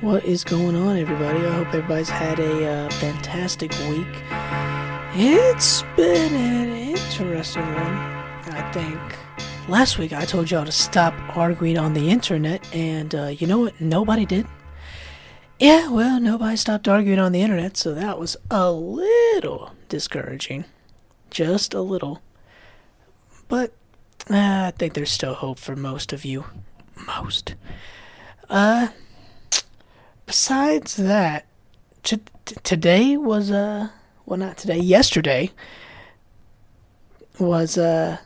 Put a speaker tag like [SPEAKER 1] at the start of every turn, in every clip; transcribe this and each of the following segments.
[SPEAKER 1] What is going on, everybody? I hope everybody's had a uh, fantastic week. It's been an interesting one, I think. Last week I told y'all to stop arguing on the internet, and uh, you know what? Nobody did. Yeah, well, nobody stopped arguing on the internet, so that was a little discouraging. Just a little. But uh, I think there's still hope for most of you. Most. Uh, besides that, t- today was uh, well, not today. Yesterday was uh,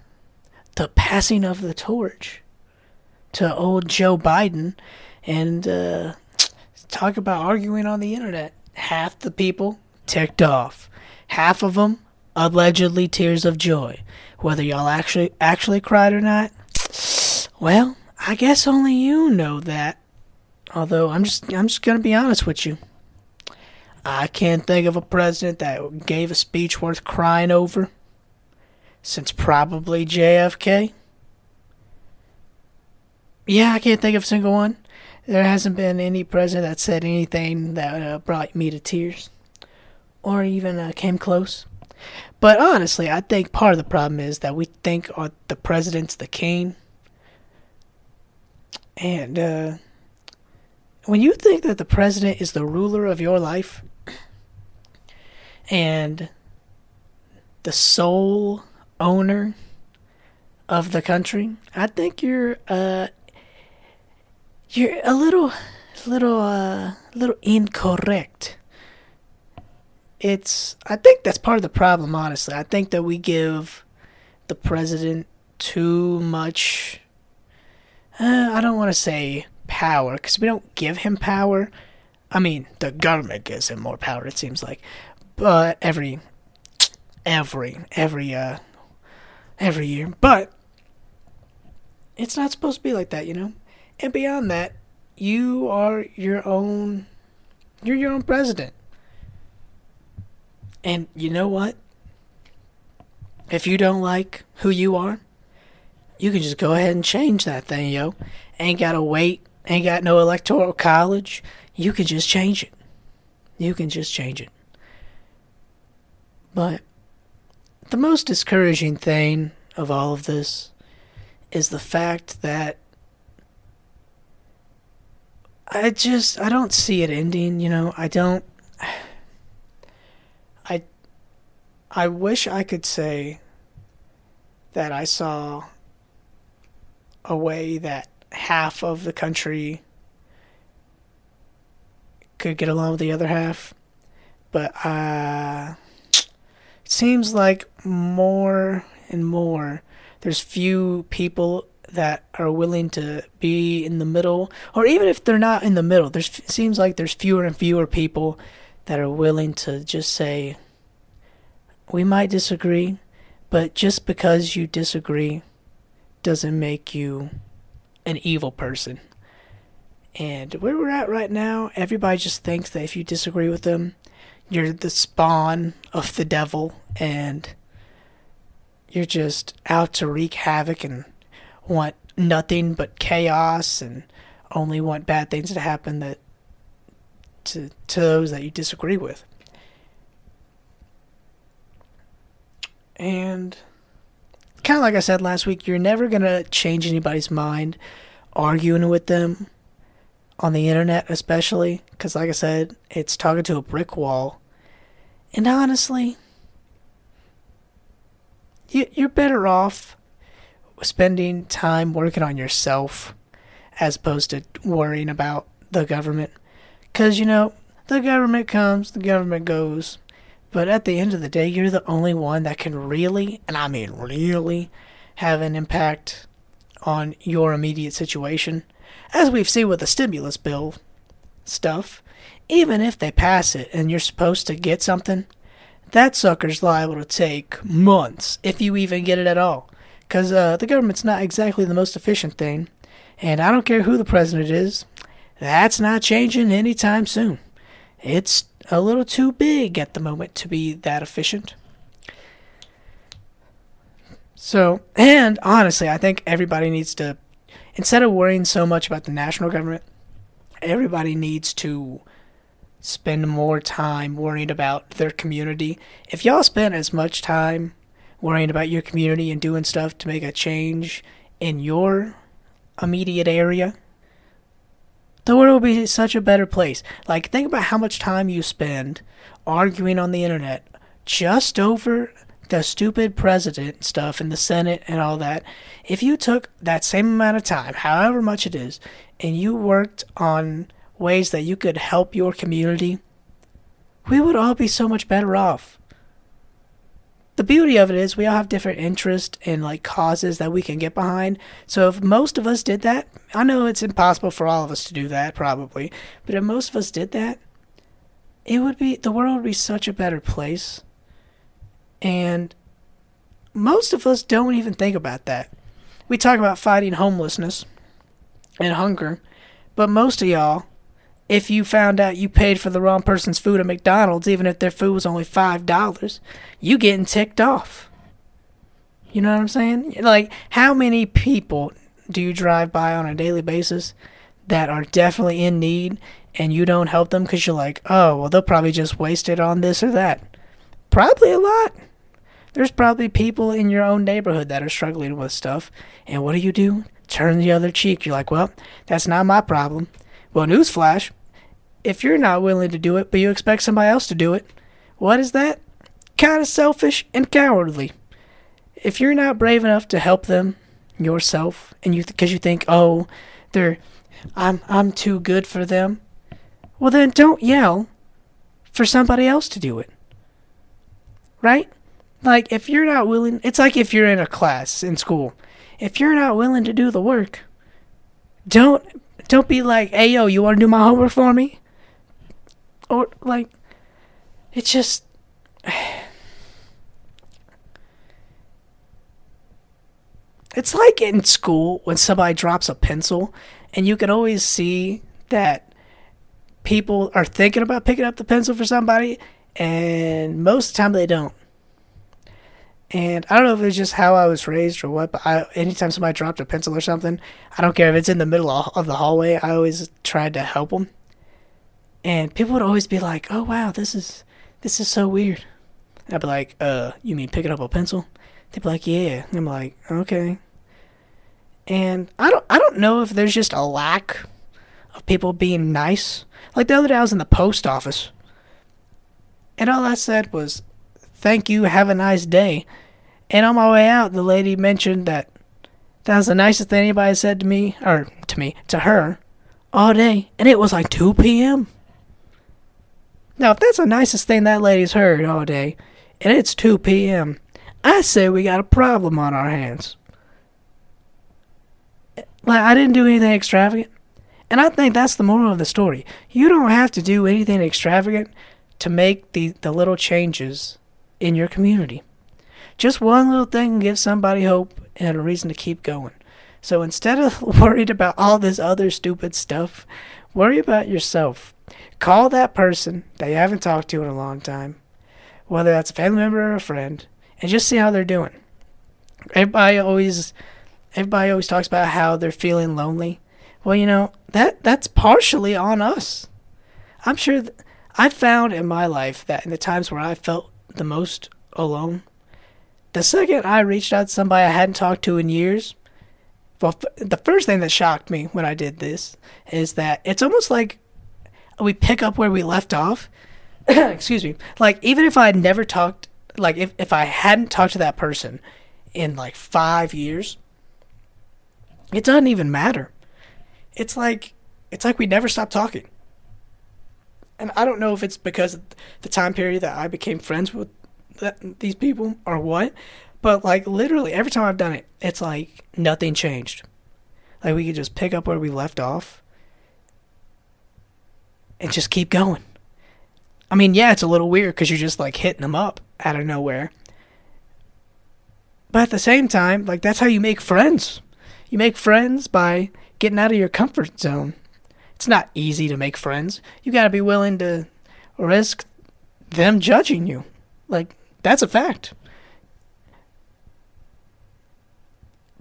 [SPEAKER 1] the passing of the torch to old Joe Biden, and uh, talk about arguing on the internet. Half the people ticked off, half of them allegedly tears of joy. Whether y'all actually actually cried or not, well, I guess only you know that. Although I'm just I'm just gonna be honest with you. I can't think of a president that gave a speech worth crying over since probably JFK. Yeah, I can't think of a single one. There hasn't been any president that said anything that uh, brought me to tears or even uh, came close. But honestly, I think part of the problem is that we think the president's the king. And uh, when you think that the president is the ruler of your life and the sole owner of the country, I think you're uh, you're a little little uh, little incorrect. It's I think that's part of the problem honestly. I think that we give the president too much uh, I don't want to say power cuz we don't give him power. I mean, the government gives him more power it seems like. But every every every uh every year. But it's not supposed to be like that, you know? And beyond that, you are your own you're your own president. And you know what? If you don't like who you are, you can just go ahead and change that thing, yo. Ain't gotta wait, ain't got no electoral college. You can just change it. You can just change it. But the most discouraging thing of all of this is the fact that I just I don't see it ending, you know. I don't I I wish I could say that I saw a way that half of the country could get along with the other half, but uh it seems like more and more there's few people that are willing to be in the middle. Or even if they're not in the middle there's seems like there's fewer and fewer people that are willing to just say we might disagree but just because you disagree doesn't make you an evil person and where we're at right now everybody just thinks that if you disagree with them you're the spawn of the devil and you're just out to wreak havoc and want nothing but chaos and only want bad things to happen that to to those that you disagree with. And kind of like I said last week, you're never going to change anybody's mind arguing with them on the internet especially cuz like I said, it's talking to a brick wall. And honestly, you, you're better off spending time working on yourself as opposed to worrying about the government. Because, you know, the government comes, the government goes. But at the end of the day, you're the only one that can really, and I mean really, have an impact on your immediate situation. As we've seen with the stimulus bill stuff, even if they pass it and you're supposed to get something, that sucker's liable to take months, if you even get it at all. Because uh, the government's not exactly the most efficient thing. And I don't care who the president is, that's not changing anytime soon. It's a little too big at the moment to be that efficient. So, and honestly, I think everybody needs to, instead of worrying so much about the national government, everybody needs to spend more time worrying about their community. If y'all spend as much time worrying about your community and doing stuff to make a change in your immediate area, the world would be such a better place. Like, think about how much time you spend arguing on the internet just over the stupid president stuff in the Senate and all that. If you took that same amount of time, however much it is, and you worked on ways that you could help your community, we would all be so much better off. The beauty of it is we all have different interests and like causes that we can get behind. So if most of us did that, I know it's impossible for all of us to do that probably, but if most of us did that, it would be the world would be such a better place. And most of us don't even think about that. We talk about fighting homelessness and hunger, but most of y'all if you found out you paid for the wrong person's food at McDonald's, even if their food was only five dollars, you getting ticked off. You know what I'm saying? Like, how many people do you drive by on a daily basis that are definitely in need and you don't help them because you're like, oh, well, they'll probably just waste it on this or that? Probably a lot. There's probably people in your own neighborhood that are struggling with stuff. And what do you do? Turn the other cheek. You're like, well, that's not my problem. Well, newsflash, if you're not willing to do it, but you expect somebody else to do it, what is that? Kind of selfish and cowardly. If you're not brave enough to help them yourself, and you because you think, oh, they're, I'm I'm too good for them, well then don't yell for somebody else to do it. Right? Like if you're not willing, it's like if you're in a class in school. If you're not willing to do the work, don't don't be like, hey, yo, you want to do my homework for me? Or, like, it's just. It's like in school when somebody drops a pencil, and you can always see that people are thinking about picking up the pencil for somebody, and most of the time they don't. And I don't know if it's just how I was raised or what, but I, anytime somebody dropped a pencil or something, I don't care if it's in the middle of the hallway, I always tried to help them. And people would always be like, "Oh wow, this is this is so weird." And I'd be like, "Uh, you mean picking up a pencil?" They'd be like, "Yeah." And I'm like, "Okay." And I don't I don't know if there's just a lack of people being nice. Like the other day, I was in the post office, and all I said was, thank you, have a nice day. And on my way out, the lady mentioned that that was the nicest thing anybody said to me, or to me, to her, all day. And it was like 2 p.m. Now, if that's the nicest thing that lady's heard all day, and it's 2 p.m., I say we got a problem on our hands. Like, I didn't do anything extravagant. And I think that's the moral of the story. You don't have to do anything extravagant to make the, the little changes in your community. Just one little thing can give somebody hope and a reason to keep going. So instead of worried about all this other stupid stuff, worry about yourself. Call that person that you haven't talked to in a long time, whether that's a family member or a friend, and just see how they're doing. Everybody always everybody always talks about how they're feeling lonely. Well, you know, that that's partially on us. I'm sure th- I've found in my life that in the times where I felt the most alone. The second I reached out to somebody I hadn't talked to in years, well, the first thing that shocked me when I did this is that it's almost like we pick up where we left off. Excuse me. Like, even if I had never talked, like, if, if I hadn't talked to that person in like five years, it doesn't even matter. It's like, it's like we never stopped talking and I don't know if it's because of the time period that I became friends with that, these people or what, but like literally every time I've done it, it's like nothing changed. Like we could just pick up where we left off and just keep going. I mean, yeah, it's a little weird because you're just like hitting them up out of nowhere. But at the same time, like that's how you make friends. You make friends by getting out of your comfort zone it's not easy to make friends. You got to be willing to risk them judging you. Like, that's a fact.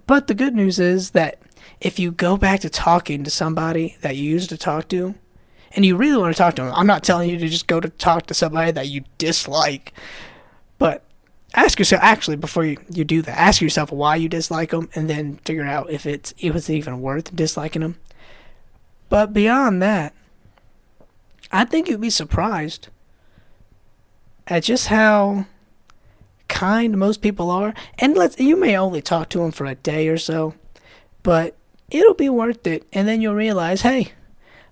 [SPEAKER 1] But the good news is that if you go back to talking to somebody that you used to talk to, and you really want to talk to them, I'm not telling you to just go to talk to somebody that you dislike, but ask yourself actually before you, you do that, ask yourself why you dislike them, and then figure out if it's if it's even worth disliking them. But beyond that, I think you'd be surprised at just how kind most people are. And let's you may only talk to them for a day or so, but it'll be worth it. And then you'll realize, hey,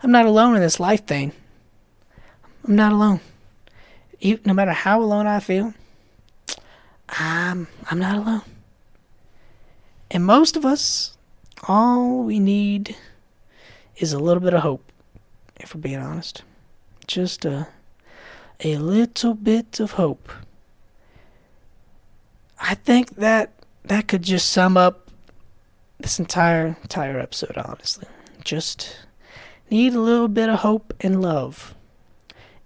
[SPEAKER 1] I'm not alone in this life thing. I'm not alone. No matter how alone I feel, I'm I'm not alone. And most of us, all we need is a little bit of hope, if we're being honest. Just a a little bit of hope. I think that that could just sum up this entire entire episode honestly. Just need a little bit of hope and love.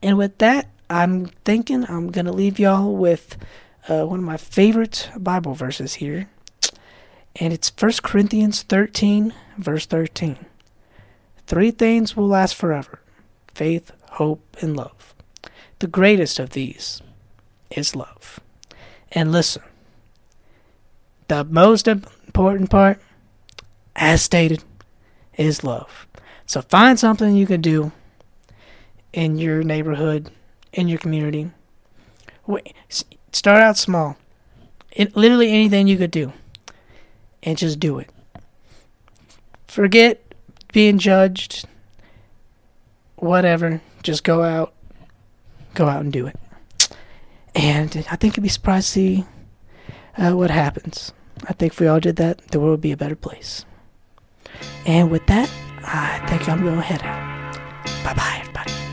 [SPEAKER 1] And with that, I'm thinking I'm going to leave y'all with uh, one of my favorite Bible verses here. And it's 1 Corinthians 13, verse 13. Three things will last forever faith, hope, and love. The greatest of these is love. And listen, the most important part, as stated, is love. So find something you can do in your neighborhood, in your community. Start out small. It, literally anything you could do. And just do it. Forget being judged. Whatever. Just go out. Go out and do it. And I think you'd be surprised to see uh, what happens. I think if we all did that, the world would be a better place. And with that, I think I'm going to head out. Bye bye, everybody.